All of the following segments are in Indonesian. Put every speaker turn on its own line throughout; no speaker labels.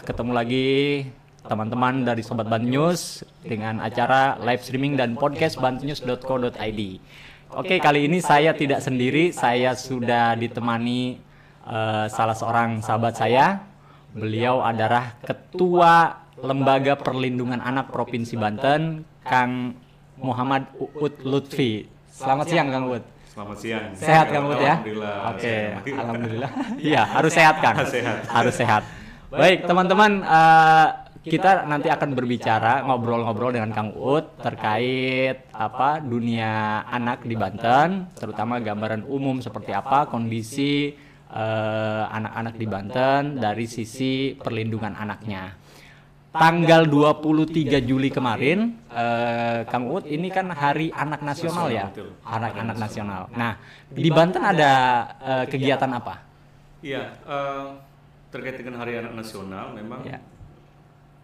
Ketemu lagi teman-teman dari Sobat Band News dengan acara live streaming dan podcast bandnews.co.id. Oke, kali ini saya tidak sendiri, saya sudah ditemani eh, salah seorang sahabat saya. Beliau adalah Ketua Lembaga Perlindungan Anak Provinsi Banten, Kang Muhammad Uut Lutfi. Selamat siang, Kang Uut.
Selamat siang.
Sehat Kang Uut ya?
Alhamdulillah.
Oke, alhamdulillah. Iya, harus sehat Kang.
Sehat.
Harus sehat. Baik, teman-teman eh, kita nanti akan berbicara ngobrol-ngobrol dengan Kang Uut terkait apa dunia anak di Banten, terutama gambaran umum seperti apa kondisi eh, anak-anak di Banten dari sisi perlindungan anaknya tanggal 23 Juli kemarin, eh, Kang Uut, ini kan Hari Anak Nasional ya, anak-anak nasional. Nah, di Banten ada eh, kegiatan apa?
Iya, eh, terkait dengan Hari Anak Nasional memang
Ya.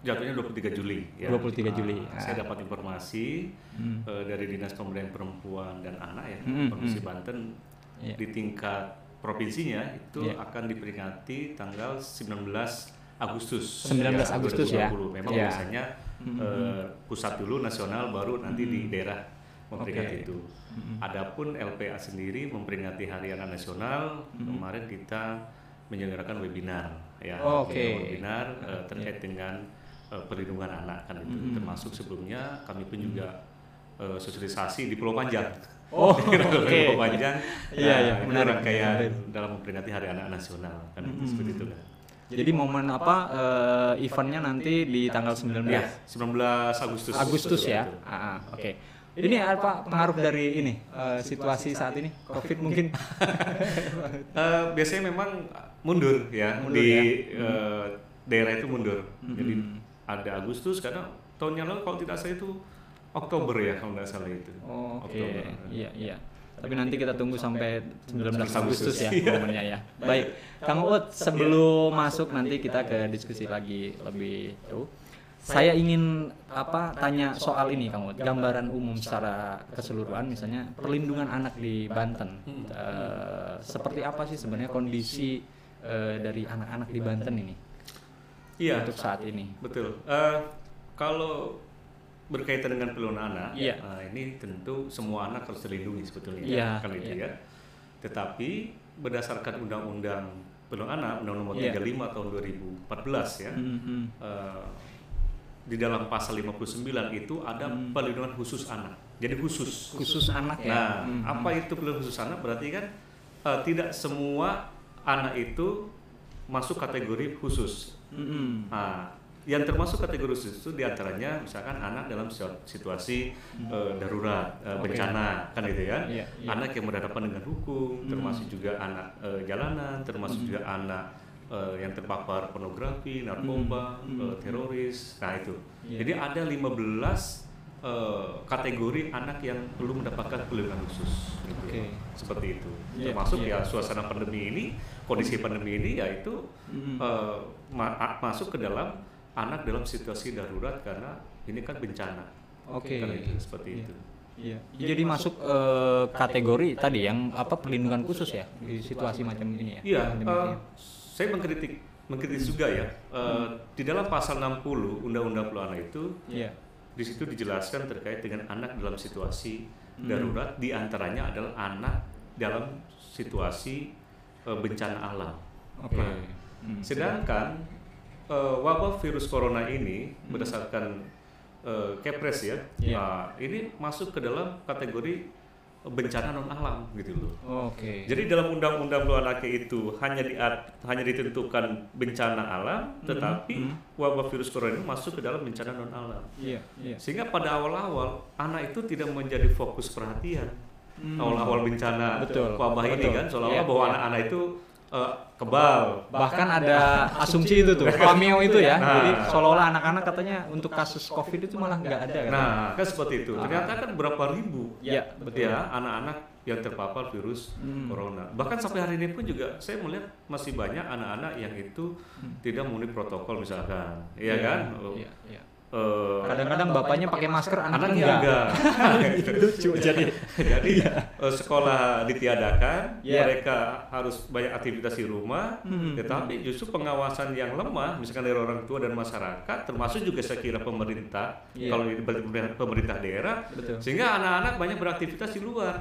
jatuhnya 23 Juli. Ya.
23 Juli.
Ah, Saya dapat informasi eh, dari Dinas Pemberdayaan Perempuan dan Anak ya,
Hmm,
Provinsi Banten
Ya.
di tingkat provinsinya itu
Ya.
akan diperingati tanggal 19 Agustus.
19 Agustus ya.
2020. Memang
Ya.
biasanya eh, pusat dulu nasional baru nanti di daerah memperingati itu. Adapun LPA sendiri memperingati Hari Anak Nasional kemarin kita menyelenggarakan webinar ya.
Oke.
Webinar eh, terkait dengan eh, perlindungan anak kan itu. Termasuk sebelumnya kami pun juga eh, sosialisasi di Pulau Panjang.
Oh,
Di
oke.
Pulau Panjang.
Iya, iya,
Nah,
menarik.
rangkaian
Menarik.
dalam memperingati Hari Anak Nasional kan itu seperti itu kan.
Jadi momen apa eh, eventnya nanti di tanggal 19
Ya, 19 Agustus.
Agustus ya. Ah, ah, Oke. Ini apa pengaruh dari ini eh, situasi saat ini Covid mungkin?
Eh, biasanya memang mundur ya
Mundur
di
ya.
eh, daerah itu mundur. Jadi ada Agustus karena tahun yang lalu kalau tidak salah itu Oktober ya kalau tidak salah itu.
Oh,
Oktober.
iya iya. Tapi nanti kita tunggu sampai 19
Agustus.
Ya
Iya.
momennya ya. Baik, Kang Uut sebelum masuk nanti kita ke diskusi lagi lebih jauh. Saya ingin apa tanya soal ini Kang Uut, gambaran umum secara keseluruhan misalnya perlindungan anak di Banten. Eh, seperti apa sih sebenarnya kondisi eh, dari anak-anak di Banten ini
Iya,
untuk saat ini?
betul. Eh, kalau berkaitan dengan perlindungan anak, eh, ini tentu semua anak harus dilindungi sebetulnya
Iya,
kan itu
iya.
ya. Tetapi berdasarkan Undang-Undang Perlindungan Anak, Undang Nomor
Iya.
35 tahun 2014 ya.
Hmm, hmm.
eh, di dalam pasal 59 itu ada perlindungan khusus anak. Jadi khusus.
Khusus anak ya.
Nah,
Hmm, hmm.
apa itu perlindungan khusus anak? Berarti kan eh, tidak semua anak itu masuk kategori khusus.
Hmm, hmm.
Nah, yang termasuk kategori khusus itu di antaranya misalkan anak dalam situ- situasi eh, darurat, eh,
Oke.
bencana, kan gitu ya.
Iya, iya.
Anak yang berhadapan dengan hukum, termasuk juga anak eh, jalanan, termasuk juga anak eh, yang terpapar pornografi, narkoba, eh, teroris. Nah itu.
Iya.
Jadi ada 15 eh, kategori anak yang perlu mendapatkan perlindungan khusus. gitu.
Oke.
Seperti itu.
Iya,
Termasuk
iya.
ya suasana pandemi ini, kondisi pandemi ini yaitu
Mm.
eh, ma- masuk ke dalam anak dalam situasi darurat karena ini kan bencana.
Oke.
Kan itu, seperti
Iya.
itu.
Iya. Jadi masuk eh, kategori tadi yang apa perlindungan khusus ya di situasi macam ini ya.
Iya,
Pandemi ini.
saya mengkritik mengkritik juga ya. Eh, Di dalam pasal 60 Undang-Undang Anak itu
Iya.
Di situ dijelaskan terkait dengan anak dalam situasi
Hmm.
darurat di antaranya adalah anak dalam situasi eh, bencana alam.
Oke.
Nah,
Hmm.
Sedangkan eh, wabah virus corona ini berdasarkan eh, Kepres ya,
Iya.
nah, ini masuk ke dalam kategori bencana non alam gitu loh.
Oke.
Jadi dalam undang-undang perlindungan anak itu hanya di, hanya ditentukan bencana alam, tetapi
hmm.
wabah virus corona ini masuk ke dalam bencana non alam.
Iya, iya.
Sehingga pada awal-awal anak itu tidak menjadi fokus perhatian.
Hmm.
Awal-awal bencana
Betul,
wabah ini
betul.
kan seolah-olah
Iya,
bahwa
iya.
anak-anak itu eh, kebal.
Bahkan ada asumsi itu tuh, cameo itu ya.
Nah.
Jadi seolah-olah anak-anak katanya untuk kasus Covid itu malah nggak ada kan.
Nah, kan seperti itu. Ternyata kan berapa ribu
Iya, betul.
ya anak-anak yang terpapar virus
Hmm.
corona. Bahkan sampai hari ini pun juga saya melihat masih banyak anak-anak yang itu tidak memenuhi protokol misalkan,
Iya,
ya kan?
Iya, iya.
Eh,
Kadang-kadang bapaknya pakai masker, anaknya enggak.
enggak.
Lucu jadi.
Jadi eh, sekolah ditiadakan,
Iya.
mereka harus banyak aktivitas di rumah,
Hmm.
tetapi justru pengawasan yang lemah, misalkan dari orang tua dan masyarakat, termasuk juga saya kira pemerintah,
Iya.
kalau di pemerintah, pemerintah daerah,
Betul.
sehingga anak-anak banyak beraktivitas di luar.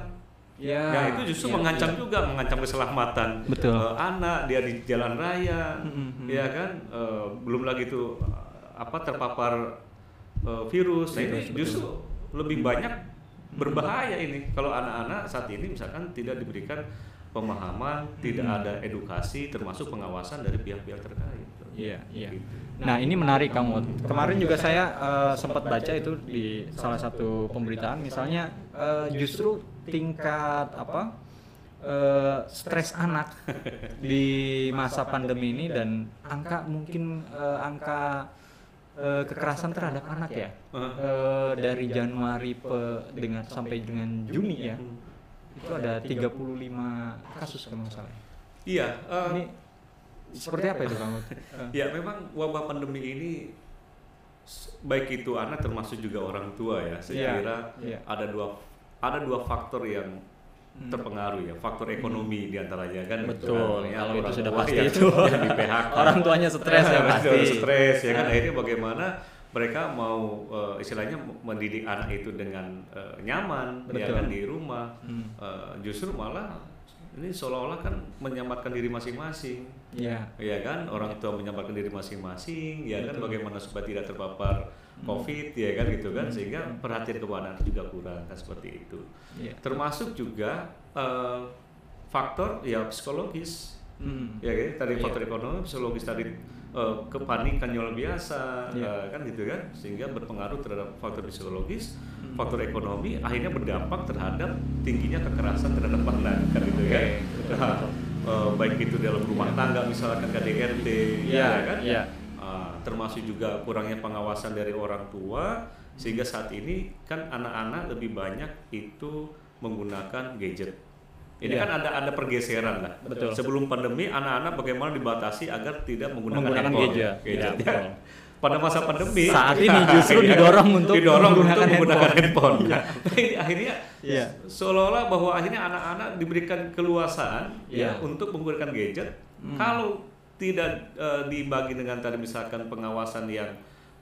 Ya.
Nah itu justru
iya,
mengancam
iya.
juga, mengancam keselamatan
Betul.
eh, anak dia di jalan raya,
Mm-mm.
ya kan, Eh, belum lagi tuh apa terpapar eh, virus. Nah ini
Virus, betul.
justru lebih banyak berbahaya ini kalau anak-anak saat ini misalkan tidak diberikan pemahaman, tidak
Hmm.
ada edukasi, termasuk pengawasan dari pihak-pihak terkait.
Iya, iya.
Gitu.
Nah ini menarik Kang Ut. Kemarin juga saya eh, sempat baca itu di salah satu pemberitaan, misalnya eh, justru tingkat apa eh, stres anak di masa pandemi ini dan angka mungkin eh, angka eh, kekerasan terhadap anak ya
Uh.
dari Januari pe, dengan sampai dengan Juni ya
Hmm.
itu ada 35 kasus kalau nggak salah.
Iya. eh,
Ini seperti apa itu Kang Ut? Eh,
Ya memang wabah pandemi ini baik itu anak termasuk juga orang tua ya. Saya
Iya,
kira
iya.
ada dua ada dua faktor yang. Terpengaruh ya. Faktor ekonomi di antaranya kan.
Betul,
Ya,
kalau itu sudah pasti
yang-
itu.
yang di PHK.
Orang tuanya stres ya pasti.
Stres ya kan
Ah.
akhirnya bagaimana mereka mau eh, istilahnya mendidik anak itu dengan eh, nyaman ya
Betul.
kan di rumah.
Hmm.
Eh, justru malah ini seolah-olah kan menyamarkan diri masing-masing.
Iya.
ya kan orang tua menyampaikan diri masing-masing ya kan
Betul.
bagaimana supaya tidak terpapar covid ya kan gitu kan sehingga perhatian kepada anak juga kurang kan seperti itu
Iya.
termasuk juga eh, faktor ya psikologis
Hmm.
ya kan tadi
Iya.
faktor ekonomi psikologis tadi eh, kepanikan yang biasa
Iya.
eh, kan gitu kan sehingga berpengaruh terhadap faktor psikologis
Hmm.
faktor ekonomi akhirnya berdampak terhadap tingginya kekerasan terhadap anak kan gitu
Oke,
kan Nah, eh, baik itu dalam rumah tangga misalkan KDRT
Iya,
ya kan
iya.
Termasuk juga kurangnya pengawasan dari orang tua sehingga saat ini kan anak-anak lebih banyak itu menggunakan gadget ini
Iya.
kan ada ada pergeseran lah
Betul.
sebelum pandemi anak-anak bagaimana dibatasi agar tidak menggunakan,
Menggunakan
handphone,
gadget.
gadget.
Iya, betul.
pada masa pandemi
Saat ini justru
Iya,
didorong untuk
didorong
menggunakan
untuk menggunakan
handphone.
handphone, Ini akhirnya
Iya.
seolah-olah bahwa akhirnya anak-anak diberikan keluasaan
Iya.
ya untuk menggunakan gadget
Hmm.
kalau tidak eh, dibagi dengan tadi misalkan pengawasan yang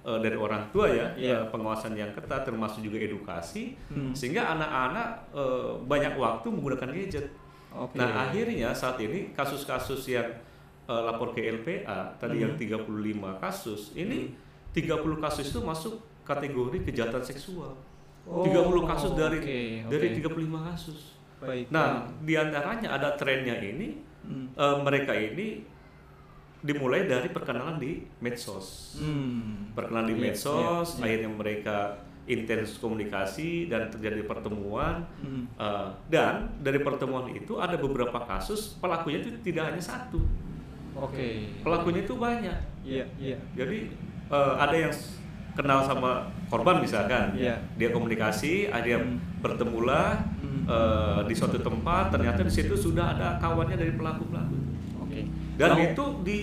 eh, dari orang tua ya
Iya.
eh, pengawasan yang ketat termasuk juga edukasi
Hmm.
sehingga anak-anak eh, banyak waktu menggunakan gadget
Oke.
nah akhirnya saat ini kasus-kasus yang eh, lapor ke LPA tadi yang
Hmm.
35 kasus ini 30 kasus itu masuk kategori kejahatan seksual
Oh,
30 kasus dari
oke,
dari
oke.
35 kasus
Baik.
Nah, di antaranya ada trennya ini,
Hmm.
eh, mereka ini dimulai dari perkenalan di medsos.
Hmm.
Perkenalan di
Iya,
medsos,
iya, iya.
akhirnya mereka intens komunikasi dan terjadi pertemuan.
Hmm.
Eh, dan dari pertemuan itu ada beberapa kasus pelakunya itu tidak hanya satu,
Oke.
pelakunya itu banyak.
Iya, iya.
Jadi eh, ada yang kenal sama korban misalkan,
Iya.
dia komunikasi, akhirnya
Hmm.
bertemulah
Hmm.
eh, di suatu tempat, ternyata di situ sudah ada kawannya dari pelaku pelaku. Dan
Kamu-
itu di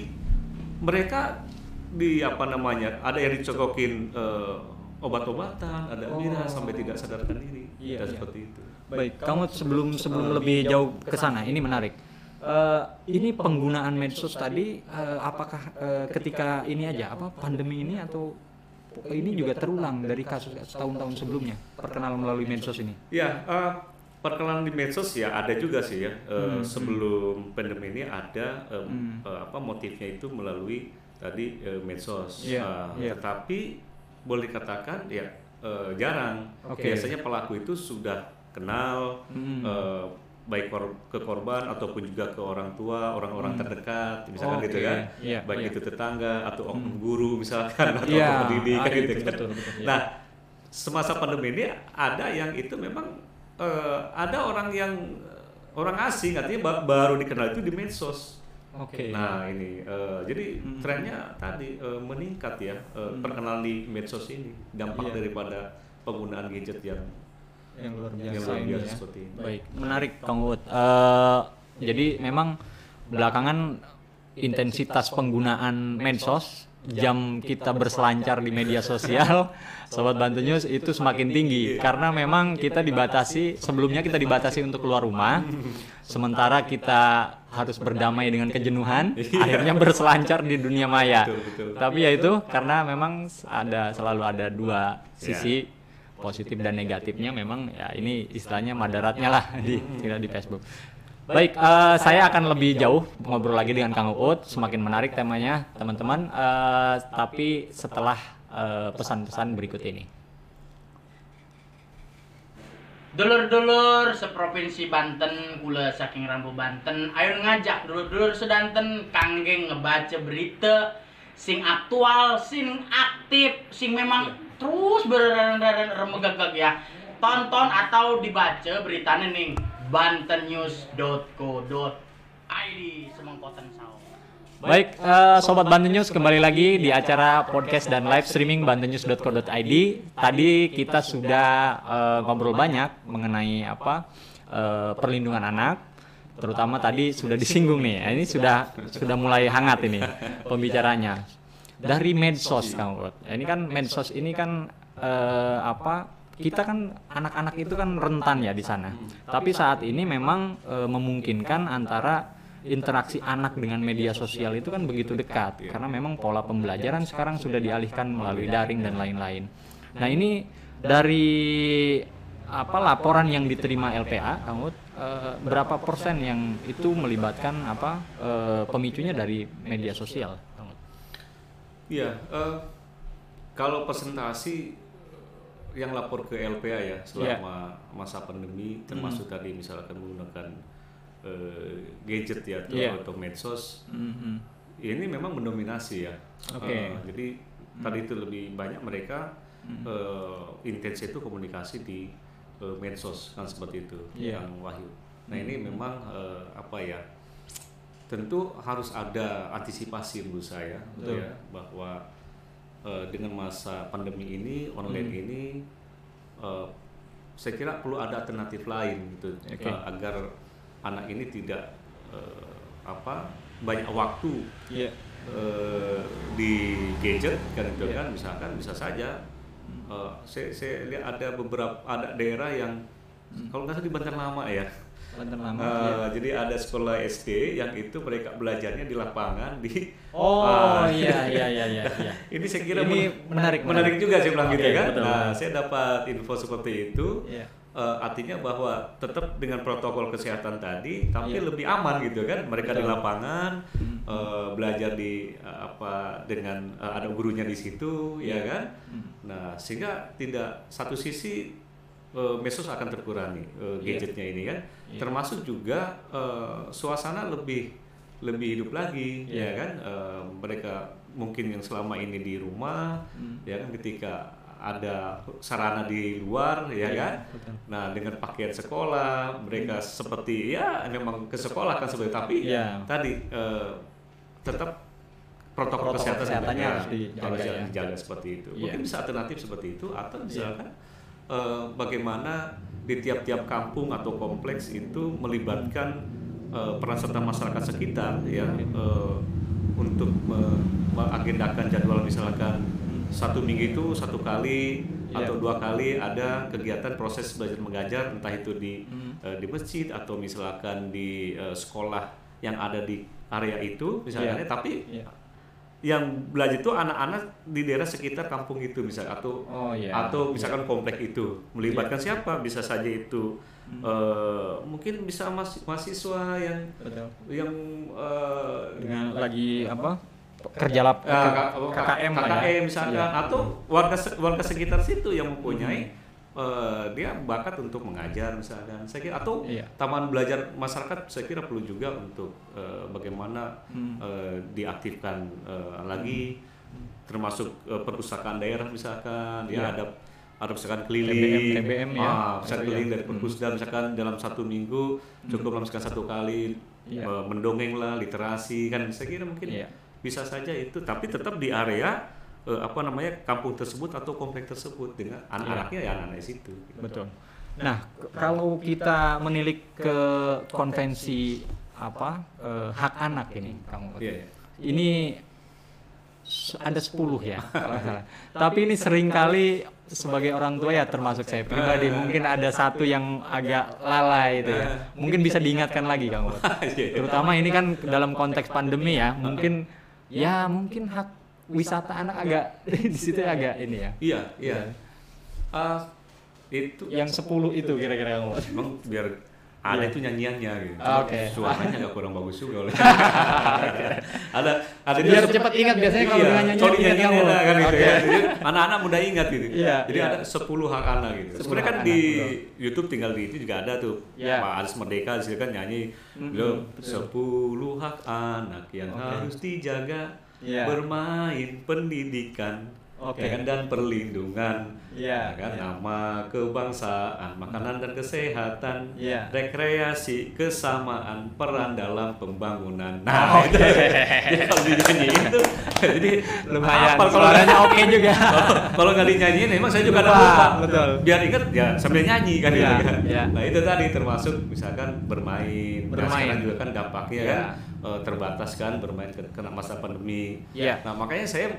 mereka di apa namanya, ada yang dicokokin eh, obat-obatan, ada
Oh.
miras sampai tidak sadarkan diri,
Iya,
dan
iya.
seperti itu.
Baik, kamu sebelum sebelum lebih jauh ke sana, ini menarik. Eh, ini penggunaan medsos tadi, eh, apakah eh, ketika ini aja, apa pandemi ini atau ini juga terulang dari kasus tahun-tahun sebelumnya perkenalan melalui medsos ini?
Ya, eh, perkenalan di medsos ya ada juga sih ya. Eh,
Hmm,
sebelum pandemi ini ada eh,
Hmm.
eh, apa motifnya itu melalui tadi eh, medsos.
Iya,
Eh,
iya.
Tetapi boleh dikatakan ya eh, jarang.
Oke.
Biasanya pelaku itu sudah kenal
Hmm.
eh, baik kor- ke korban ataupun juga ke orang tua, orang-orang
Hmm.
terdekat, misalkan
Oke,
gitu kan.
iya,
baik
iya.
itu tetangga atau oknum
Hmm.
guru misalkan atau oknum pendidik
ada
gitu
itu,
kan.
betul, betul, iya.
Nah, semasa pandemi ini ada yang itu memang eh, ada orang yang orang asing artinya ba- baru dikenal itu di medsos.
Oke.
Nah ini eh, jadi
Hmm.
trennya tadi eh, meningkat ya eh,
Hmm.
perkenalan di medsos ini dampak
Iya.
daripada penggunaan gadget yang
yang luar
yang
biasa
luar
ini
biasa
ya.
seperti ini.
Baik, menarik Kang Uut. Eh, jadi memang belakangan intensitas penggunaan medsos jam kita berselancar di media sosial, sobat Bantu News itu semakin tinggi. karena memang kita dibatasi sebelumnya kita dibatasi untuk keluar rumah, sementara kita harus berdamai dengan kejenuhan, akhirnya berselancar di dunia maya.
Betul, betul.
Tapi ya itu karena memang ada selalu ada dua sisi positif dan negatifnya. Memang ya ini istilahnya madaratnya lah di di Facebook. Baik, eh, saya akan lebih jauh ngobrol lagi dengan Kang Uut, semakin menarik temanya teman-teman. Eh, tapi setelah pesan-pesan berikut ini.
Dulur-dulur seprovinsi Banten, kula saking Rambu Banten, ayo ngajak dulur-dulur sedanten kangge ngebaca berita sing aktual, sing aktif, sing memang terus beremegagag ya. Tonton atau dibaca beritanya nih bantennews.co.id semengkoten saung.
Baik, eh, sobat Banten News kembali lagi di acara podcast dan live streaming bantennews.co.id. Tadi kita sudah eh, ngobrol banyak mengenai apa eh, perlindungan anak, terutama tadi sudah disinggung nih. Ini sudah sudah mulai hangat ini pembicaranya dari medsos, Kang Uut. Ini kan medsos ini kan eh, apa? Kita kan anak-anak itu kan rentan ya di sana. Tapi saat ini memang eh, memungkinkan antara interaksi anak dengan media sosial itu kan begitu dekat karena memang pola pembelajaran sekarang sudah dialihkan melalui daring dan lain-lain. Nah ini dari apa laporan yang diterima LPA, Kang Ut, eh, berapa persen yang itu melibatkan apa eh, pemicunya dari media sosial?
Iya, kalau presentasi yang lapor ke LPA ya selama masa pandemi, termasuk tadi misalkan menggunakan eh, gadget ya atau,
Iya.
atau medsos,
Mhm.
ini memang mendominasi ya.
Oke.
Eh, jadi tadi itu lebih banyak mereka eh, intens itu komunikasi di eh, medsos kan seperti itu
Iya.
yang Wahyu. Nah ini memang eh, apa ya? Tentu harus ada antisipasi menurut saya
Betul.
ya bahwa eh, dengan masa pandemi ini online
Hmm.
ini eh, saya kira perlu ada alternatif lain gitu
Oke.
eh, agar anak ini tidak eh, apa banyak waktu
Iya.
eh, di gadget kan itu
Iya.
kan misalkan bisa saja eh, saya, saya lihat ada beberapa ada daerah yang kalau nggak salah di Banten Lama ya
Lama. Iya.
jadi ada sekolah SD yang itu mereka belajarnya di lapangan di
Oh
Ah.
iya iya iya iya. iya.
ini saya kira
Ini
men-
menarik,
menarik
menarik.
juga saya bilang gitu kan
betul,
nah saya dapat info seperti itu
Iya.
Eh, artinya bahwa tetap dengan protokol kesehatan tadi tapi
Iya.
lebih aman gitu kan mereka di
Betul.
lapangan eh, belajar di eh, apa dengan eh, ada gurunya di situ ya kan nah sehingga tidak satu sisi eh, medsos akan terkurangi
Iya.
gadgetnya ini kan
Iya.
termasuk juga eh, suasana lebih lebih hidup lagi
Iya.
ya kan Eh, mereka mungkin yang selama ini di rumah
Hmm.
ya kan ketika ada sarana di luar ya
Iya,
kan
betul.
nah dengan pakaian sekolah mereka seperti ya memang ke sekolah kan seperti tapi
Iya.
tadi eh, tetap protokol,
Protokol
kesehatan
kesehatannya harus dijaga ya.
dijaga seperti itu
Iya.
mungkin bisa alternatif seperti itu atau misalkan eh, bagaimana di tiap-tiap kampung atau kompleks itu melibatkan eh, peran serta masyarakat sekitar ya eh, untuk me- mengagendakan jadwal misalkan satu minggu itu satu kali
Iya.
atau dua kali ada kegiatan proses belajar mengajar entah itu di
Hmm.
eh, di masjid atau misalkan di eh, sekolah yang ada di area itu misalnya
Iya.
tapi
Iya.
Yang belajar itu anak-anak di daerah sekitar kampung itu misalnya atau
Oh iya.
atau misalkan komplek itu melibatkan siapa bisa saja itu
Hmm.
eh, mungkin bisa mas- mahasiswa yang
Betul.
yang eh,
Dengan lagi apa? kerja lap
eh,
K-
K-
KKM ya.
KKM misalkan
Iya.
atau warga warga sekitar situ yang mempunyai eh, dia bakat untuk mengajar misalkan saya kira atau
Iya.
taman belajar masyarakat saya kira perlu juga untuk eh, bagaimana
Hmm.
eh, diaktifkan eh, lagi termasuk eh, perpustakaan daerah misalkan
Iya.
ya ada ada misalkan keliling
TBM, ya.
ah, misalkan
Itu
keliling
ya.
dari perpusda misalkan dalam satu minggu cukup misalkan satu kali
Iya.
eh, mendongeng lah literasi kan saya kira mungkin
Iya.
bisa saja itu tapi tetap di area eh, apa namanya kampung tersebut atau komplek tersebut dengan anak-anaknya ya anak-anak situ
Betul. Nah, k- kalau kita menilik ke konvensi apa eh, hak anak ini, Kang Ut.
Iya, iya.
Ini s- ada 10 ya kalau nggak salah. Tapi ini sering kali sebagai orang tua ya termasuk saya pribadi mungkin ada satu yang agak lalai itu ya. Mungkin bisa diingatkan lagi Kang.
Iya.
Terutama ini kan dalam konteks pandemi ya, mungkin ya mungkin hak wisata anak agak di situ agak ini ya.
Iya, iya. Ah, itu
Yang 10 itu kira-kira Kang Ubed.
emang biar ada itu nyanyiannya gitu.
Ah, oke.
Suaranya agak kurang bagus juga. oleh. ada ada
Biar cepat ingat biasanya kalau
Iya, dinyanyiin
kamu.
enak kan gitu ya. Anak-anak mudah ingat gitu.
Iya,
Jadi
iya.
ada 10 hak anak gitu.
10
Sebenarnya kan di
anak,
YouTube tinggal di itu juga ada tuh.
Iya.
Pak Aris Merdeka di situ kan nyanyi lo 10 hak anak yang harus dijaga
Iya.
bermain pendidikan
Oke.
ya kan, dan perlindungan
Iya,
ya kan
iya.
nama kebangsaan makanan dan kesehatan
Iya.
rekreasi kesamaan peran dalam pembangunan
Oh,
nah itu jadi kalau dinyanyiin tuh jadi
Lumayan.
hafal. kalau
Suaranya oke juga.
kalau- nggak dinyanyiin emang saya juga ada
Lupa,
lupa
betul.
biar ingat ya sambil nyanyi kan
Iya,
gitu kan
iya.
nah itu tadi termasuk misalkan bermain Nah,
Bermain.
sekarang juga kan dampaknya
Iya.
kan eh, terbatas kan bermain ke- kena masa pandemi
Iya.
nah makanya saya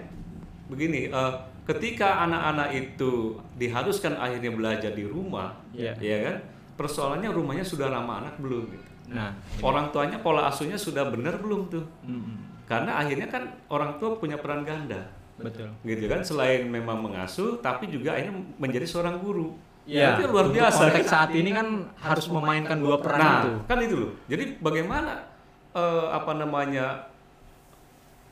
begini eh, ketika anak-anak itu diharuskan akhirnya belajar di rumah
Iya.
ya kan persoalannya rumahnya sudah ramah anak belum gitu.
Nah,
orang tuanya pola asuhnya sudah benar belum tuh
mm,
karena akhirnya kan orang tua punya peran ganda
betul.
gitu kan selain memang mengasuh tapi juga akhirnya menjadi seorang guru
Iya.
itu luar biasa
Konteks saat ini kan harus memainkan dua peran
nah
itu.
kan itu loh jadi bagaimana eh, apa namanya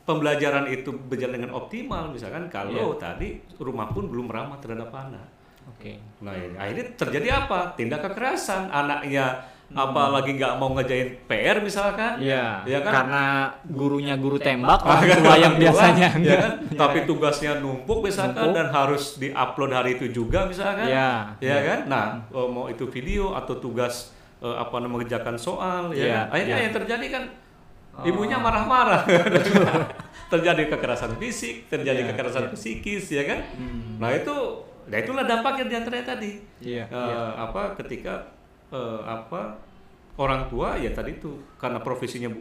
pembelajaran itu berjalan dengan optimal misalkan kalau
Iya.
tadi rumah pun belum ramah terhadap anak
Oke.
nah ini akhirnya terjadi apa tindak kekerasan anaknya apa lagi nggak mau ngerjain PR misalkan
Hmm. Iya,
ya kan
karena gurunya guru tembak,
Ah,
orang
kan,
tua yang
orang tua,
biasanya
ya kan? Tapi tugasnya numpuk misalkan
Numpuk.
dan harus diupload hari itu juga misalkan.
Iya.
Ya kan? Nah, mau itu video atau tugas eh, apa namanya mengerjakan soal ya.
Iya,
kan? Akhirnya
iya.
yang terjadi kan
Oh.
ibunya marah-marah. terjadi kekerasan fisik, terjadi
Iya,
kekerasan
iya.
psikis ya kan?
Hmm.
Nah, itu nah itulah dampaknya di antaranya tadi.
Iya,
Eh,
iya.
apa ketika eh, apa orang tua ya tadi itu karena profesinya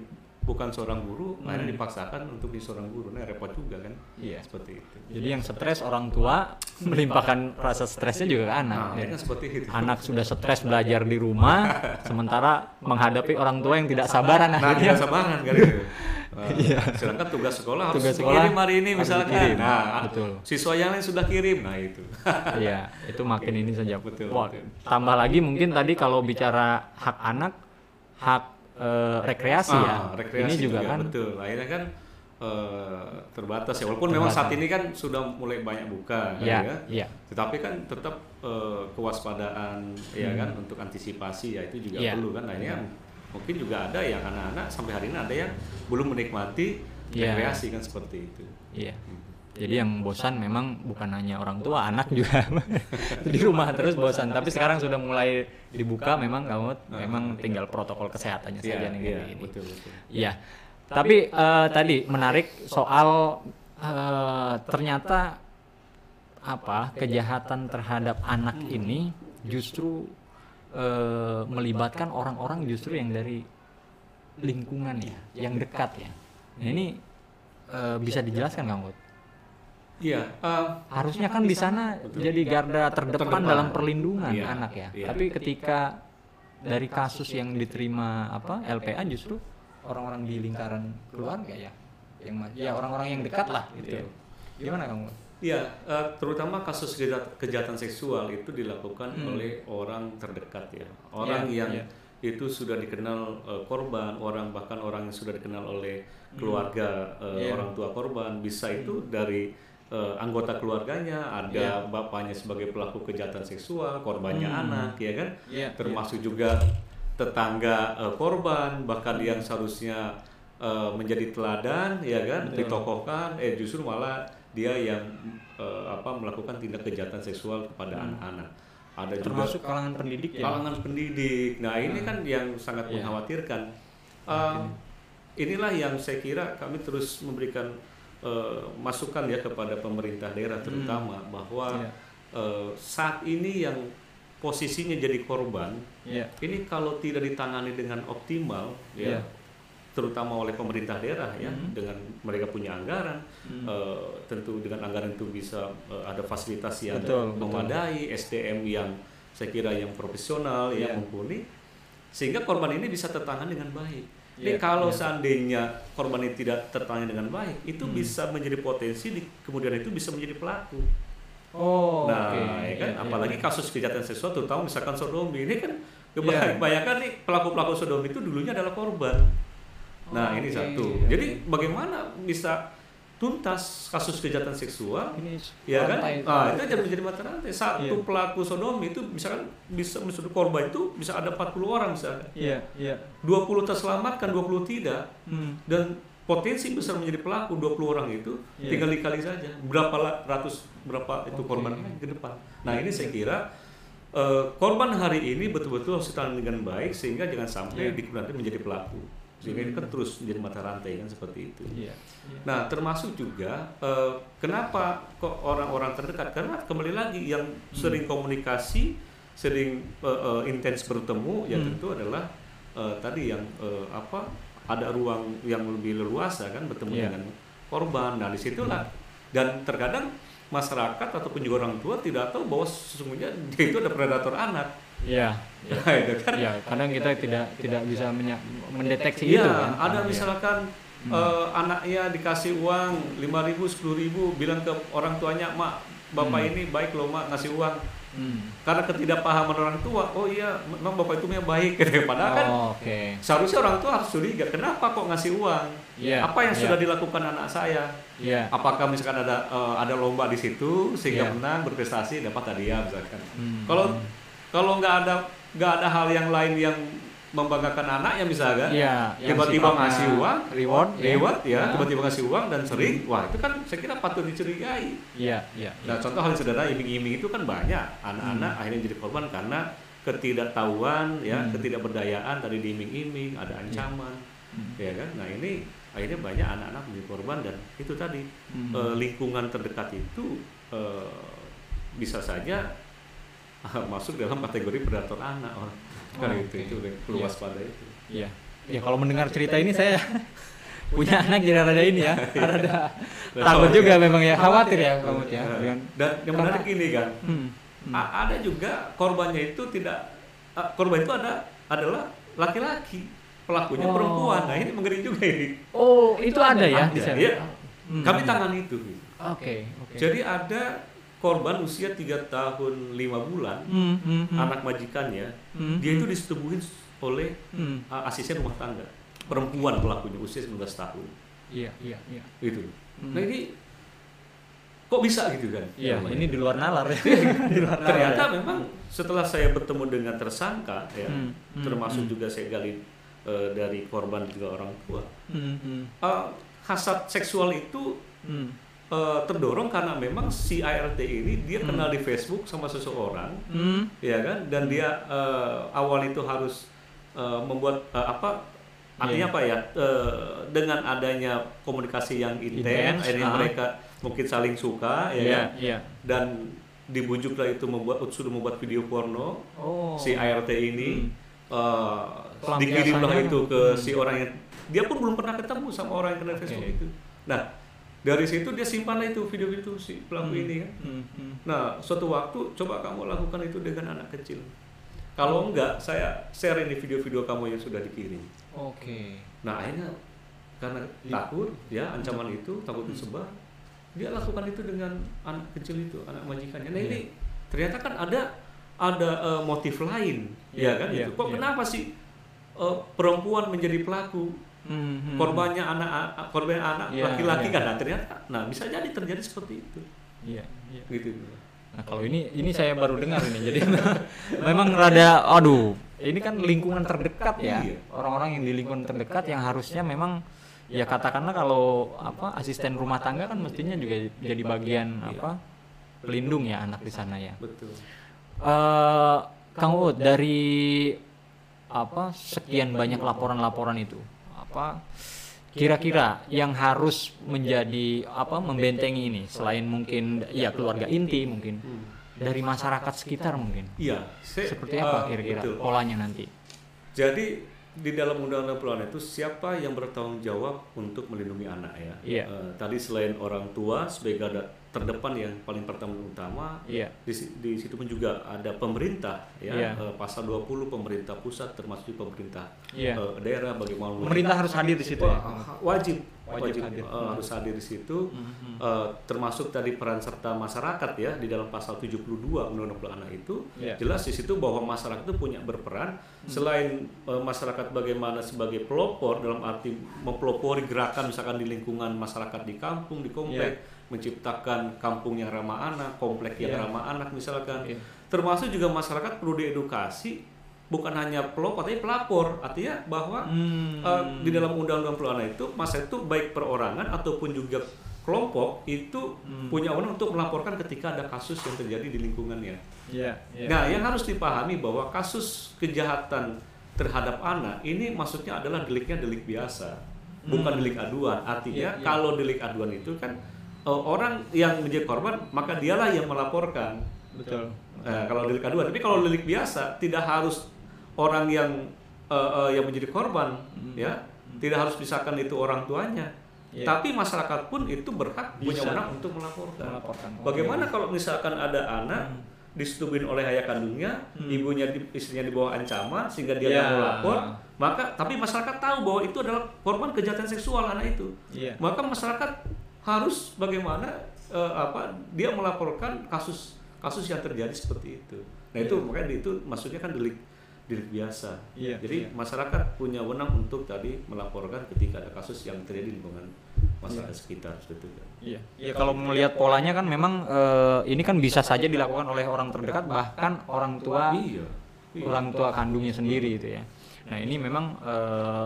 bukan seorang guru akhirnya dipaksakan untuk di seorang guru nah repot juga kan
Hmm. Iya.
seperti itu
Jadi yang stres orang tua melimpahkan rasa stresnya juga ke anak.
nah
Ya.
akhirnya seperti itu
Anak sudah stres belajar di rumah, sementara menghadapi orang tua yang tidak sabaran
nah
akhirnya.
tidak sabaran kan itu Eh, sedangkan tugas sekolah harus
Iya. Tugas sekolah
dikirim hari ini
harus
misalkan
dikirim.
nah
Betul.
siswa yang lain sudah kirim nah itu
Iya, itu makin ini saja.
Betul,
Wah,
betul.
Tambah lagi mungkin tadi kalau bicara hak anak, hak eh, rekreasi ya.
Ah, rekreasi
ini juga, kan.
betul akhirnya kan eh, terbatas ya walaupun memang saat ini kan sudah mulai banyak buka kan,
Iya,
ya
iya.
tetapi kan tetap eh, kewaspadaan ya kan untuk antisipasi ya itu juga
Hmm. Iya.
perlu kan akhirnya mungkin juga ada yang anak-anak sampai hari ini ada yang belum menikmati
Iya.
rekreasi kan seperti itu
Iya. Jadi yang bosan memang bukan hanya orang tua, anak juga di rumah terus bosan. Tapi sekarang sudah mulai dibuka, memang kamu memang tinggal protokol kesehatannya saja nih
iya,
gini.
betul betul
Iya. Tapi eh, tadi menarik soal eh, ternyata apa kejahatan terhadap anak ini justru eh, melibatkan orang-orang justru yang dari lingkungan ya, yang dekat ya. Nah, ini eh, bisa dijelaskan Kang Ut?
Iya eh,
Harusnya kan di sana jadi garda terdepan,
Terdepan.
dalam perlindungan
Iya,
anak ya.
iya.
Tapi ketika dari kasus yang diterima apa LPA justru orang-orang di lingkaran keluarga ya, yang ya orang-orang yang dekat lah gitu.
Iya.
Gimana kamu?
Iya, eh, terutama kasus kejahatan, seksual itu dilakukan oleh orang terdekat ya, orang
Hmm. Iya,
yang
iya.
itu sudah dikenal eh, korban, orang bahkan orang yang sudah dikenal oleh keluarga eh,
Iya.
orang tua korban, bisa itu dari eh, anggota keluarganya, ada
Iya.
bapaknya sebagai pelaku kejahatan seksual, korbannya
Hmm.
anak, ya kan?
Iya,
Termasuk juga tetangga eh, korban, bahkan yang seharusnya eh, menjadi teladan, ya kan?
Betul.
Ditokohkan, eh justru malah dia yang eh, apa melakukan tindak kejahatan seksual kepada
Hmm.
anak-anak. Ada juga
Termasuk kalangan pendidik ya.
kalangan pendidik. Nah ini kan yang sangat
Iya.
mengkhawatirkan. Inilah yang saya kira kami terus memberikan eh, masukan ya kepada pemerintah daerah terutama bahwa
Iya.
eh, saat ini yang posisinya jadi korban
Iya.
ini kalau tidak ditangani dengan optimal ya
Iya.
terutama oleh pemerintah daerah ya dengan mereka punya anggaran eh, tentu dengan anggaran itu bisa eh, ada fasilitas yang
Betul, betul.
memadai SDM yang saya kira yang profesional
Iya.
yang mumpuni sehingga korban ini bisa tertangani dengan baik. Ini
Iya,
kalau
iya.
seandainya korban ini tidak tertangani dengan baik, itu
Hmm.
bisa menjadi potensi di, kemudian itu bisa menjadi pelaku.
Oh,
nah,
oke.
ya kan,
Iya,
apalagi
iya.
kasus kejahatan seksual, terutama misalkan sodomi ini kan
Iya.
kebanyakan nih pelaku-pelaku sodomi itu dulunya adalah korban. Nah,
Oh,
ini satu. Jadi bagaimana bisa tuntas kasus kejahatan seksual
Ini
Ya kan? Ah, itu jadi menjadi mata rantai. Satu
Iya.
pelaku sodomi itu misalkan bisa misalnya korban itu bisa ada 40 orang misalkan.
Iya, iya.
20 terselamatkan, 20 tidak.
Hmm.
Dan potensi besar menjadi pelaku 20 orang itu
Iya.
tinggal dikali saja. Berapa ratus berapa itu
Oke.
korban ke depan. Nah, ini saya kira eh, korban hari ini betul-betul harus ditangani dengan baik sehingga jangan sampai
Iya.
di kemudian menjadi pelaku. Sehingga ini kan terus menjadi mata rantai kan seperti itu.
Iya. iya.
Nah, termasuk juga eh, kenapa kok orang-orang terdekat? Karena kembali lagi yang sering komunikasi, sering eh, eh, intens bertemu, ya
Hmm.
tentu adalah eh, tadi yang eh, apa? Ada ruang yang lebih leluasa kan bertemu
Iya.
dengan korban. Nah, di situlah dan terkadang masyarakat ataupun juga orang tua tidak tahu bahwa sesungguhnya dia itu ada predator anak.
Iya.
Nah, itu kan.
Iya, kadang kita tidak tidak bisa mendeteksi
Iya,
itu kan.
ada
Iya.
misalkan
Hmm.
eh, anaknya dikasih uang 5.000, 10.000 bilang ke orang tuanya, "Mak, Bapak
Hmm.
ini baik loh, Mak, ngasih uang."
Hmm.
Karena ketidakpahaman orang tua, "Oh iya, memang Bapak itu memang baik." Gitu. Padahal kan
Oh, Oke.
seharusnya orang tua harus curiga, "Kenapa kok ngasih uang?
Iya.
Apa yang
iya,
sudah dilakukan anak saya?"
Iya.
Apakah misalkan ada eh, ada lomba di situ sehingga
Iya.
menang berprestasi dapat hadiah misalkan.
Hmm.
Kalau kalau nggak ada nggak ada hal yang lain yang membanggakan anaknya misalkan,
Iya, yang
tiba-tiba
sifatnya
ngasih uang,
reward, ya.
reward ya,
Nah.
tiba-tiba ngasih uang dan sering, wah itu kan saya kira patut dicurigai.
Iya, iya.
Nah contoh hal sederhana iming-iming itu kan banyak anak-anak akhirnya jadi korban karena ketidaktahuan ya,
Hmm.
ketidakberdayaan tadi diiming-iming, ada ancaman,
Hmm.
ya kan. Nah ini akhirnya banyak anak-anak menjadi korban dan itu tadi
Hmm.
eh, lingkungan terdekat itu eh, bisa saja masuk dalam kategori predator anak orang.
Oh,
Kan
oke.
itu itu udah perlu
Iya.
waspada itu.
Iya. Ya kalau mendengar cerita ini saya punya anak jadi rada ini ya, rada takut juga memang ya, khawatir ya kamu ya.
Nah,
Dengan,
Dan yang menarik ini kan,
hmm. Hmm.
ada juga korbannya itu tidak korban itu ada adalah laki-laki, pelakunya
Oh.
perempuan. Nah ini mengeri juga ini.
Oh, itu ada ya di
Ada,
sana.
iya.
Hmm.
Kami tangani itu.
Oke, oke.
Jadi ada korban usia 3 tahun 5 bulan,
Hmm, hmm, hmm.
anak majikannya,
Hmm,
dia itu disetubuhin oleh
Hmm.
uh, asisten rumah tangga, perempuan pelakunya usia 19 tahun,
Iya, iya, iya.
gitu.
Hmm.
Nah ini kok bisa gitu kan?
Iya,
Namanya.
ini di luar nalar ya. di luar nalar.
ternyata
ya.
memang setelah saya bertemu dengan tersangka ya
Hmm, hmm,
termasuk
hmm.
juga saya gali eh, dari korban juga orang tua
Hmm, hmm,
Eh, hasad seksual itu
hmm.
Eh, terdorong karena memang si ART ini dia
Hmm.
kenal di Facebook sama seseorang
Hmm.
ya kan dan dia eh, awal itu harus eh, membuat eh, apa artinya
Iya.
apa ya eh, dengan adanya komunikasi yang intens akhirnya
ah.
mereka mungkin saling suka ya
Iya,
kan?
iya.
dan dibujuklah itu membuat sudah membuat video porno
Oh.
si ART ini eh,
Pelampiasannya.
dikirimlah itu ke
Hmm.
si orang yang dia pun belum pernah ketemu sama orang yang kenal. Facebook itu. Nah dari situ dia simpanlah itu video-video itu si pelaku
Hmm,
ini kan.
hmm, hmm.
Nah suatu waktu coba kamu lakukan itu dengan anak kecil. Kalau enggak saya share ini video-video kamu yang sudah dikirim.
Oke.
Nah akhirnya karena
Iya.
takut ya ancaman itu takut disebar dia lakukan itu dengan anak kecil itu anak majikannya. Nah
Iya.
ini ternyata kan ada ada eh, motif lain
Iya,
ya kan
iya,
itu. Kok
iya.
kenapa sih eh, perempuan menjadi pelaku
Hmm,
korbannya anak korban anak
Iya,
laki-laki
iya.
kan nah ternyata nah bisa jadi terjadi seperti itu
Iya, iya.
gitu.
Nah kalau ini ini saya baru dengar ini jadi memang rada aduh ini kan lingkungan terdekat ya
Iya.
orang-orang yang di lingkungan terdekat yang harusnya memang ya katakanlah kalau apa asisten rumah tangga kan mestinya juga jadi bagian
Iya.
apa pelindung ya anak di sana ya.
Betul.
eh Kang Uut dari apa sekian banyak laporan-laporan itu apa kira-kira yang harus menjadi apa membentengi ini selain mungkin ya keluarga inti mungkin
Hmm.
dari masyarakat sekitar mungkin
Iya, saya-
seperti apa
eh,
kira-kira
betul.
polanya nanti
Jadi di dalam undang-undang perlindungan itu siapa yang bertanggung jawab untuk melindungi anak ya?
Iya.
Eh, tadi selain orang tua sebagai garda terdepan yang paling pertama utama,
Iya.
di, di situ pun juga ada pemerintah ya,
Iya.
Eh, pasal 20 pemerintah pusat termasuk pemerintah
Iya.
eh, daerah bagaimana
Pemerintah harus hadir di situ ya.
Wah, wajib
Wajib
wajib,
hadir.
eh, harus hadir di situ Eh, termasuk tadi peran serta masyarakat ya di dalam pasal 72 undang-undang anak itu
Iya.
jelas di situ bahwa masyarakat itu punya berperan selain eh, masyarakat bagaimana sebagai pelopor dalam arti mempelopori gerakan misalkan di lingkungan masyarakat di kampung di komplek menciptakan kampung yang ramah anak komplek yang
Iya.
ramah anak misalkan
Iya.
termasuk juga masyarakat perlu diedukasi bukan hanya pelopor tapi pelapor artinya bahwa
Hmm.
Uh, di dalam undang-undang perlindungan itu masa itu baik perorangan ataupun juga kelompok itu
Hmm.
punya wewenang untuk melaporkan ketika ada kasus yang terjadi di lingkungannya.
Iya. iya.
Nah, yang harus dipahami bahwa kasus kejahatan terhadap anak ini maksudnya adalah deliknya delik biasa, bukan delik aduan. Artinya
Iya, iya.
kalau delik aduan itu kan uh, orang yang menjadi korban maka dialah yang melaporkan.
Betul.
Nah, kalau delik aduan, tapi kalau delik biasa tidak harus orang yang uh, uh, yang menjadi korban, ya tidak harus misalkan itu orang tuanya,
Iya.
tapi masyarakat pun itu berhak punya wewenang untuk melaporkan.
Melaporkan.
Bagaimana kalau misalkan ada anak disetubuhin oleh ayah kandungnya, ibunya di, istrinya di bawah ancaman sehingga dia
Hmm. Ya.
nggak mau lapor, maka tapi masyarakat tahu bahwa itu adalah korban kejahatan seksual anak itu,
Iya.
maka masyarakat harus bagaimana eh, apa dia melaporkan kasus kasus yang terjadi seperti itu. Nah itu makanya itu maksudnya kan delik delik biasa.
Iya,
Jadi
iya.
masyarakat punya wewenang untuk tadi melaporkan ketika ada kasus yang terjadi di lingkungan masyarakat sekitar seperti itu.
Iya. Iya kalau melihat polanya kan memang eh, ini kan bisa saja dilakukan oleh orang terdekat bahkan orang tua
Iya. iya.
orang tua kandungnya sendiri itu ya. Nah ini memang eh,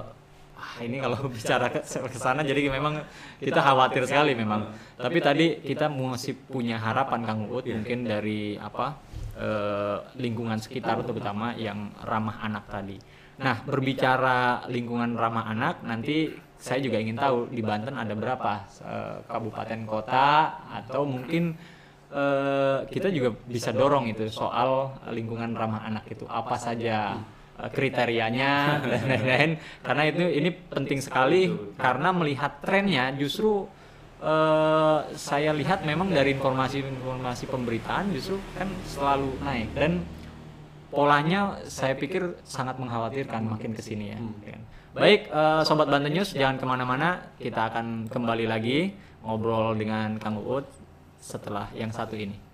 ah, ini kalau bicara ke sana jadi memang kita khawatir sekali memang. Tapi tadi kita masih punya harapan Kang Uut mungkin dari apa eh, lingkungan sekitar terutama yang ramah anak tadi. Nah berbicara lingkungan ramah anak nanti saya juga ingin tahu di Banten ada berapa eh, kabupaten kota atau mungkin eh, kita juga bisa dorong itu soal lingkungan ramah anak itu. Apa saja kriterianya dan lain-lain karena itu ini penting sekali karena melihat trennya justru eh, saya lihat memang dari informasi-informasi pemberitaan justru kan selalu naik dan polanya saya pikir sangat mengkhawatirkan makin ke sini ya. Kan. Baik, eh, sobat Banten News jangan ke mana-mana, kita akan kembali lagi ngobrol dengan Kang Uut setelah yang satu ini.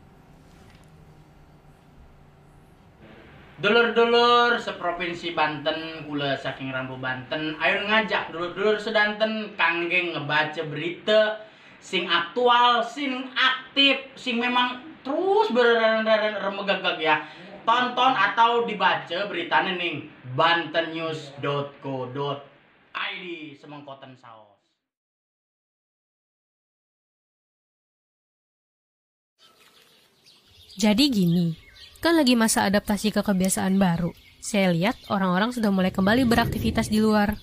Dulur-dulur seprovinsi Banten, kula saking Rambu Banten, ayo ngajak dulur-dulur sedanten kanggeng ngebaca berita sing aktual, sing aktif, sing memang terus beremegagag ya. Tonton atau dibaca beritanya ning bantennews.co.id semengkoten saos.
Jadi gini, kan lagi masa adaptasi ke kebiasaan baru. Saya lihat orang-orang sudah mulai kembali beraktivitas di luar.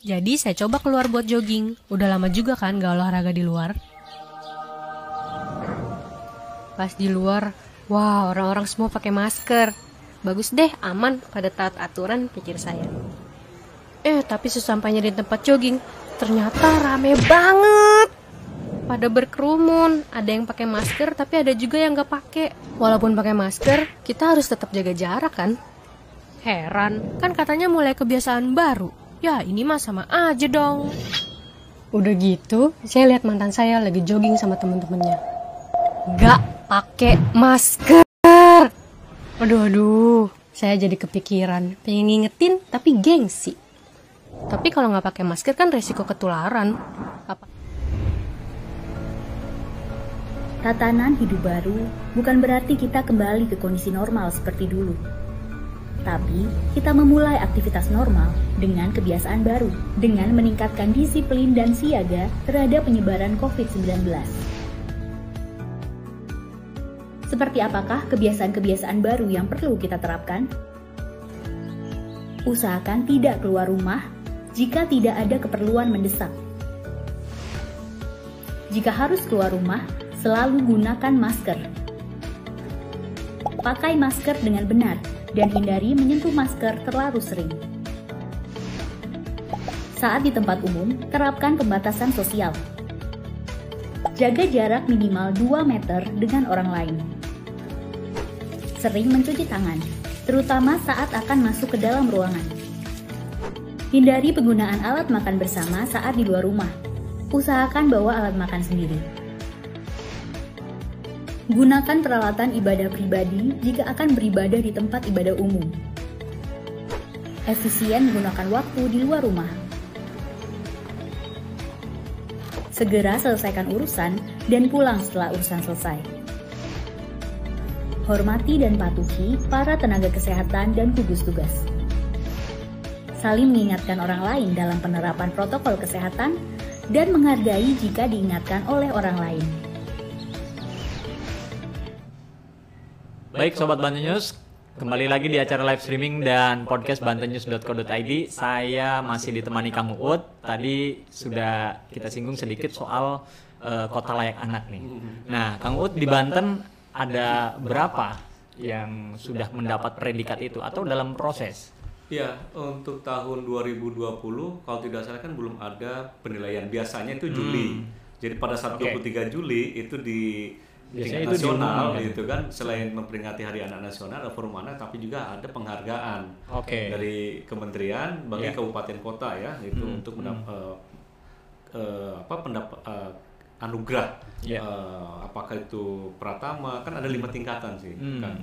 Jadi saya coba keluar buat jogging. Udah lama juga kan gak olahraga di luar. Pas di luar, wah orang-orang semua pakai masker. Bagus deh, aman pada taat aturan pikir saya. Eh, tapi sesampainya di tempat jogging, ternyata rame banget pada berkerumun. Ada yang pakai masker, tapi ada juga yang nggak pakai. Walaupun pakai masker, kita harus tetap jaga jarak kan? Heran, kan katanya mulai kebiasaan baru. Ya, ini mah sama aja dong. Udah gitu, saya lihat mantan saya lagi jogging sama temen-temennya. Gak pakai masker. Aduh, aduh, saya jadi kepikiran. Pengen ngingetin, tapi gengsi. Tapi kalau nggak pakai masker kan resiko ketularan. Apa?
Tatanan hidup baru bukan berarti kita kembali ke kondisi normal seperti dulu. Tapi, kita memulai aktivitas normal dengan kebiasaan baru, dengan meningkatkan disiplin dan siaga terhadap penyebaran COVID-19. Seperti apakah kebiasaan-kebiasaan baru yang perlu kita terapkan? Usahakan tidak keluar rumah jika tidak ada keperluan mendesak. Jika harus keluar rumah, selalu gunakan masker. Pakai masker dengan benar dan hindari menyentuh masker terlalu sering. Saat di tempat umum, terapkan pembatasan sosial. Jaga jarak minimal 2 meter dengan orang lain. Sering mencuci tangan, terutama saat akan masuk ke dalam ruangan. Hindari penggunaan alat makan bersama saat di luar rumah. Usahakan bawa alat makan sendiri. Gunakan peralatan ibadah pribadi jika akan beribadah di tempat ibadah umum. Efisien menggunakan waktu di luar rumah. Segera selesaikan urusan dan pulang setelah urusan selesai. Hormati dan patuhi para tenaga kesehatan dan gugus tugas. Saling mengingatkan orang lain dalam penerapan protokol kesehatan dan menghargai jika diingatkan oleh orang lain.
Baik Sobat Banten News, kembali lagi di acara live streaming dan podcast bantennews.co.id. Saya masih ditemani Kang Uut. Tadi sudah kita singgung sedikit soal eh, kota layak anak nih. Nah, Kang Uut di Banten ada berapa yang sudah mendapat predikat itu atau dalam proses?
Ya, untuk tahun 2020 kalau tidak salah kan belum ada penilaian. Biasanya itu Juli. Jadi pada saat
Oke.
23 Juli itu di
Biasanya itu
nasional
diumumkan.
gitu kan selain memperingati Hari Anak Nasional ada forum anak tapi juga ada penghargaan
Oke.
dari kementerian bagi
Iya.
kabupaten kota ya itu
Hmm,
untuk mendap- eh, eh, apa pendapat eh, anugerah
Iya.
Eh, apakah itu pratama kan ada lima tingkatan sih
Hmm.
kan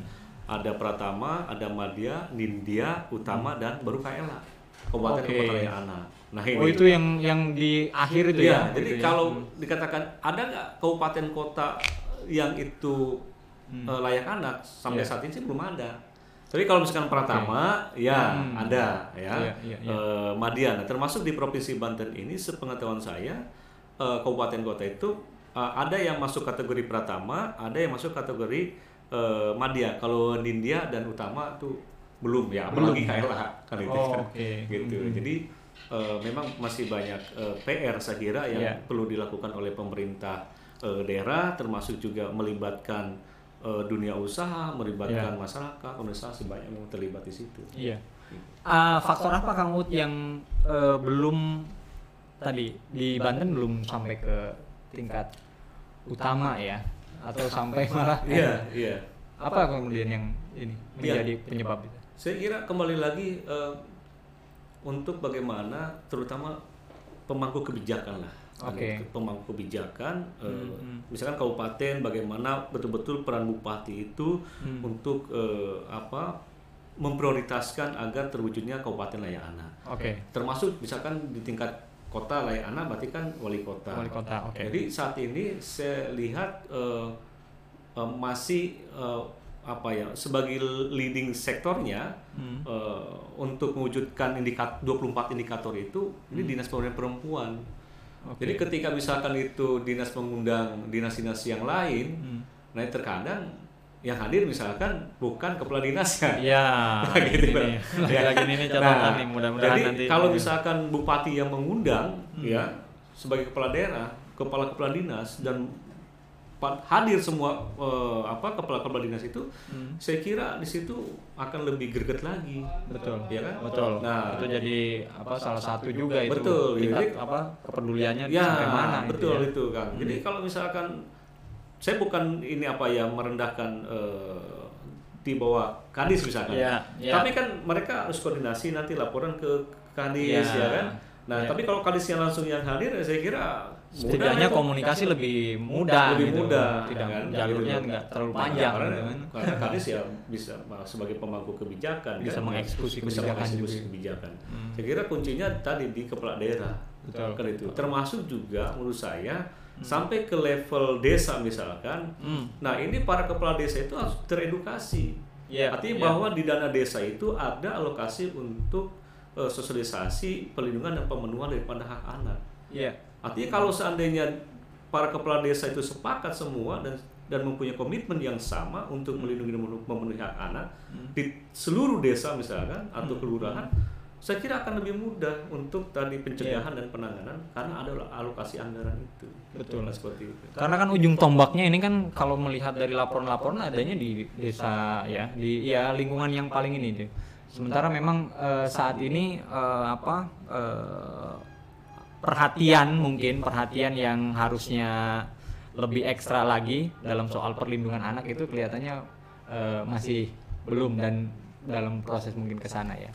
ada pratama ada madya nindya utama dan baru kaela kabupaten
Oke.
kota anak nah ini
Oh itu yang yang di akhir itu ya?
Iya, jadi
Gitu ya?
kalau
Hmm.
dikatakan ada nggak kabupaten kota yang itu
Hmm.
eh, layak anak sampai
Iya.
saat ini sih belum ada. Tapi kalau misalkan Pratama, ya
Hmm.
ada ya.
Iya, iya, iya.
Eh, Madiana, termasuk di provinsi Banten ini, sepengetahuan saya, eh, kabupaten kota itu eh, ada yang masuk kategori Pratama, ada yang masuk kategori eh, Madya. Kalau Nindya dan Utama tuh belum ya,
Belum.
apalagi KLH kan itu
Oh,
kan.
oke.
gitu.
Hmm.
Jadi eh, memang masih banyak eh, PR saya kira yang
Iya.
perlu dilakukan oleh pemerintah eh, daerah, termasuk juga melibatkan eh, dunia usaha, melibatkan
Iya.
masyarakat, organisasi banyak yang terlibat di situ.
Iya. Ah, faktor apa Kang Ut yang eh, belum tadi di Banten belum sampai ke tingkat utama ya atau sampai malah
Iya, iya.
apa kemudian yang ini
Iya.
menjadi penyebab itu?
Saya kira kembali lagi eh, untuk bagaimana terutama pemangku kebijakan lah.
Oke.
Pemangku kebijakan, eh,
Hmm, hmm.
misalkan kabupaten, bagaimana betul-betul peran bupati itu
Hmm.
untuk eh, apa memprioritaskan agar terwujudnya kabupaten layak anak.
Oke.
Termasuk misalkan di tingkat kota layak anak, berarti kan wali kota.
Wali kota, oke.
Jadi saat ini saya lihat eh, eh, masih eh, apa ya sebagai leading sektornya
Hmm.
eh, untuk mewujudkan indikat 24 indikator itu ini dinas pemberdayaan perempuan.
Hmm. Oke.
Jadi ketika misalkan itu dinas mengundang dinas-dinas yang lain,
Hmm.
nah terkadang yang hadir misalkan bukan kepala dinasnya.
Ya,
gitu
ini.
Ya.
Lagi-lagi ini catatan
Nah,
nih mudah-mudahan
jadi
nanti. Hmm.
kalau misalkan bupati yang mengundang ya sebagai kepala daerah, kepala kepala dinas dan hadir semua eh, apa kepala-kepala dinas itu,
Hmm.
saya kira di situ akan lebih greget lagi.
betul,
Ya kan?
betul.
Nah,
itu jadi apa salah satu juga itu
Betul,
tingkat
jadi-
apa kepeduliannya
ya
sampai mana itu
betul
ya.
itu kan. Jadi kalau misalkan saya bukan ini apa ya merendahkan eh, di bawah kadis misalkan.
Iya, iya.
Tapi kan mereka harus koordinasi nanti laporan ke kadis
Iya.
ya kan. Nah,
Iya.
tapi kalau kadisnya langsung yang hadir ya saya kira
setidaknya komunikasi lebih mudah
lebih
gitu.
mudah
tidak
kan?
jalurnya
Gitu.
nggak terlalu panjang
karena,
kan.
karena kadis ya bisa sebagai pemangku kebijakan
Bisa
kan?
mengeksekusi
bisa
kebijakan juga.
kebijakan.
Hmm.
Saya kira kuncinya tadi di kepala daerah.
Betul.
Kan itu. Termasuk juga menurut saya sampai ke level desa misalkan.
Hmm.
Nah, ini para kepala desa itu harus teredukasi.
Iya,
Artinya
iya.
bahwa di dana desa itu ada alokasi untuk eh, sosialisasi perlindungan dan pemenuhan daripada hak anak.
Iya.
Artinya kalau seandainya para kepala desa itu sepakat semua dan dan mempunyai komitmen yang sama untuk melindungi dan memenuhi hak anak di seluruh desa misalkan atau kelurahan, saya kira akan lebih mudah untuk tadi pencegahan dan penanganan karena ada alokasi anggaran itu.
Betul.
Nah, seperti itu.
Karena kan ujung tombaknya ini kan kalau melihat dari laporan-laporan adanya di desa ya, di ya lingkungan yang paling ini tuh. Sementara memang eh, saat ini eh, apa eh, perhatian mungkin perhatian yang harusnya lebih ekstra lagi dalam soal perlindungan anak itu kelihatannya eh, masih belum dan dalam proses mungkin ke sana ya.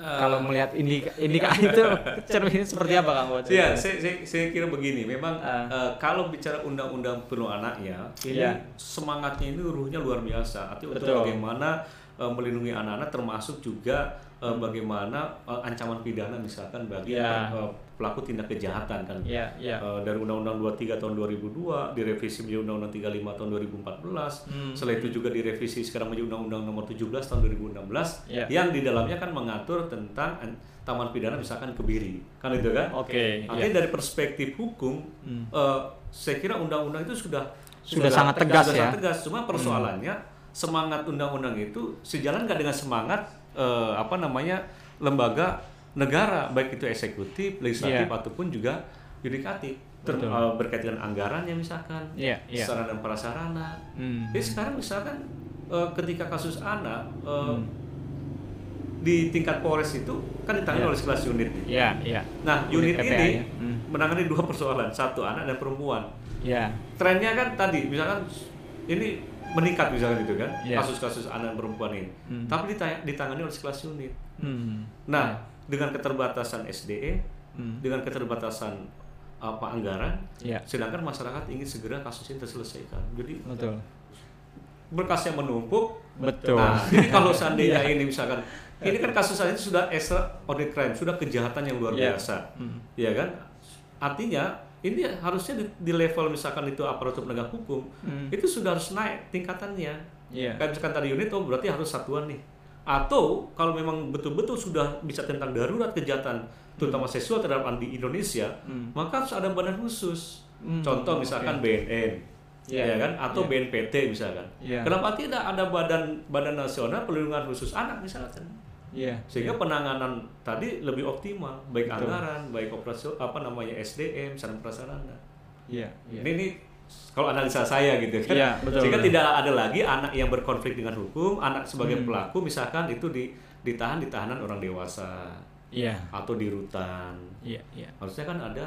Kalau melihat indika, indika itu cerminnya seperti apa Kang?
Iya, saya, saya, saya kira begini. Memang
Ah.
eh, kalau bicara undang-undang perlindungan anak ya, ini
Iya.
semangatnya ini ruhnya luar biasa. Artinya untuk bagaimana eh, melindungi anak-anak, termasuk juga eh, bagaimana eh, ancaman pidana misalkan bagi
Iya.
eh, pelaku tindak kejahatan kan.
Iya, iya.
Eh, dari Undang-Undang 23 tahun 2002 direvisi menjadi Undang-Undang 35 tahun 2014.
Hmm.
Setelah itu juga direvisi sekarang menjadi Undang-Undang Nomor 17 tahun 2016
Iya.
yang di dalamnya kan mengatur tentang an- taman pidana misalkan kebiri. Kan itu kan?
Oke,
Artinya
iya.
dari perspektif hukum
Hmm.
eh, saya kira undang-undang itu sudah
Sudah sangat tegas
sudah
ya?
sangat tegas. Cuma persoalannya semangat undang-undang itu sejalan nggak dengan semangat eh, apa namanya lembaga negara baik itu eksekutif, legislatif
Iya.
ataupun juga yudikatif. Ter- eh, berkaitan dengan anggarannya misalkan,
Iya, iya.
sarana dan prasarana.
Hmm.
Jadi sekarang misalkan eh, ketika kasus anak eh,
Hmm.
di tingkat Polres itu kan ditangani
Iya.
oleh sekelas unit.
Iya, iya.
Nah, unit
PPA
ini
ya. Hmm.
menangani dua persoalan, satu anak dan perempuan.
Iya.
Trennya kan tadi, misalkan ini meningkat misalkan gitu kan,
Iya.
kasus-kasus anak perempuan ini.
Hmm.
Tapi dita- ditangani oleh sekelas unit.
Hmm.
Nah, dengan keterbatasan SDE,
Hmm.
dengan keterbatasan apa anggaran,
Iya.
sedangkan masyarakat ingin segera kasus ini terselesaikan. Jadi
Betul.
berkasnya menumpuk.
Betul.
Nah, jadi kalau seandainya
Iya.
ini misalkan ini kan kasus ini sudah extraordinary crime, sudah kejahatan yang luar
Iya.
biasa.
Hmm.
Ya kan? Artinya ini harusnya di, di level misalkan itu aparatur penegak hukum
Hmm.
itu sudah harus naik tingkatannya.
Iya.
Kayak misalkan tadi unit oh berarti harus satuan nih. Atau kalau memang betul-betul sudah bisa tentang darurat kejahatan terutama seksual terhadap di Indonesia,
Hmm.
maka harus ada badan khusus.
Hmm,
Contoh misalkan BNN.
Iya.
Ya kan atau
Iya.
BNPT misalkan.
Iya.
Kenapa tidak ada badan badan nasional perlindungan khusus anak misalkan?
Iya.
Sehingga penanganan tadi lebih optimal, baik
Betul.
anggaran, baik operasi apa namanya SDM, sarana prasarana.
Iya. Iya.
Ini, ini kalau analisa saya gitu kan.
Iya, betul,
Sehingga
betul.
tidak ada lagi anak yang berkonflik dengan hukum, anak sebagai
Hmm.
pelaku misalkan itu di, ditahan di tahanan orang dewasa
Iya.
atau di rutan.
Iya. Iya.
Harusnya kan ada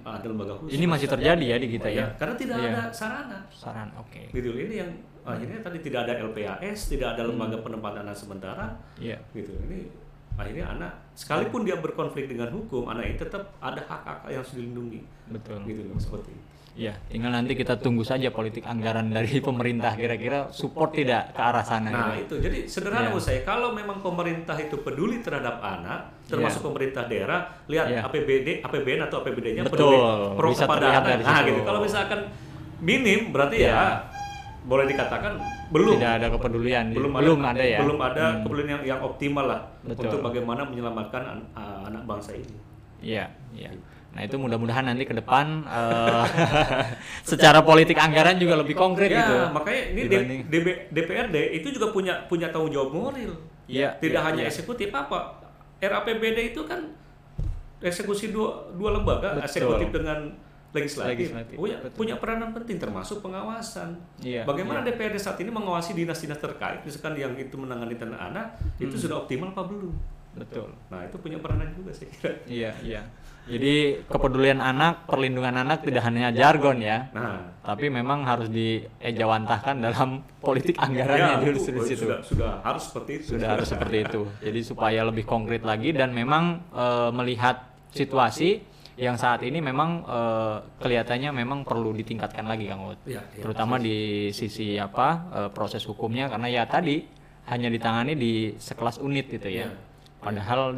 ada lembaga khusus.
Ini masih terjadi ya di kita
Oh,
ya.
Karena tidak
Iya.
ada sarana.
Saran. Oke.
Gitu ini yang akhirnya tadi tidak ada LPAS, tidak ada lembaga penempatan anak sementara.
Iya.
Gitu. Ini akhirnya anak sekalipun dia berkonflik dengan hukum, anak ini tetap ada hak-hak yang harus dilindungi.
Betul.
Gitu loh seperti itu.
Iya, tinggal nanti kita tunggu saja politik anggaran dari pemerintah kira-kira support tidak ke arah sana.
Nah
gitu.
itu jadi sederhana menurut saya kalau memang pemerintah itu peduli terhadap anak, termasuk
Iya.
pemerintah daerah, lihat
Iya.
APBD, APBN atau APBD-nya peduli pro kepada anak. Nah gitu. Kalau misalkan minim berarti
Iya.
ya boleh dikatakan belum
Tidak ada kepedulian,
belum,
belum ada, ya.
belum ada
Hmm.
kepedulian yang, yang optimal lah
Betul.
untuk bagaimana menyelamatkan an- uh, anak bangsa ini.
Iya, iya. Nah itu mudah-mudahan nanti ke depan eh, secara politik anggaran juga lebih konkret
ya,
gitu.
makanya ini
Dibanding-
DB- DPRD itu juga punya punya tanggung jawab moral.
Iya,
Tidak
iya,
hanya
iya.
eksekutif apa? RAPBD itu kan eksekusi dua dua lembaga,
Betul.
eksekutif dengan legislatif,
Legislatif,
punya
betul.
punya peranan penting termasuk pengawasan.
Iya,
Bagaimana
iya.
DPRD saat ini mengawasi dinas-dinas terkait, misalkan yang itu menangani tanah anak, itu
Hmm.
sudah optimal apa belum?
Betul.
Nah itu punya peranan juga saya kira.
Iya, iya. Jadi kepedulian anak, perlindungan anak tidak hanya jargon ya,
Nah,
tapi memang harus diejawantahkan dalam politik
ya,
anggarannya dulu
itu
di situ.
sudah sudah harus seperti itu.
sudah harus seperti itu. Jadi supaya lebih konkret lagi dan memang eh, melihat situasi yang saat ini memang eh, kelihatannya memang perlu ditingkatkan lagi Kang Ut.
Ya, ya,
Terutama di sisi apa eh, proses hukumnya karena ya tadi hanya ditangani di sekelas unit gitu ya.
Ya.
Padahal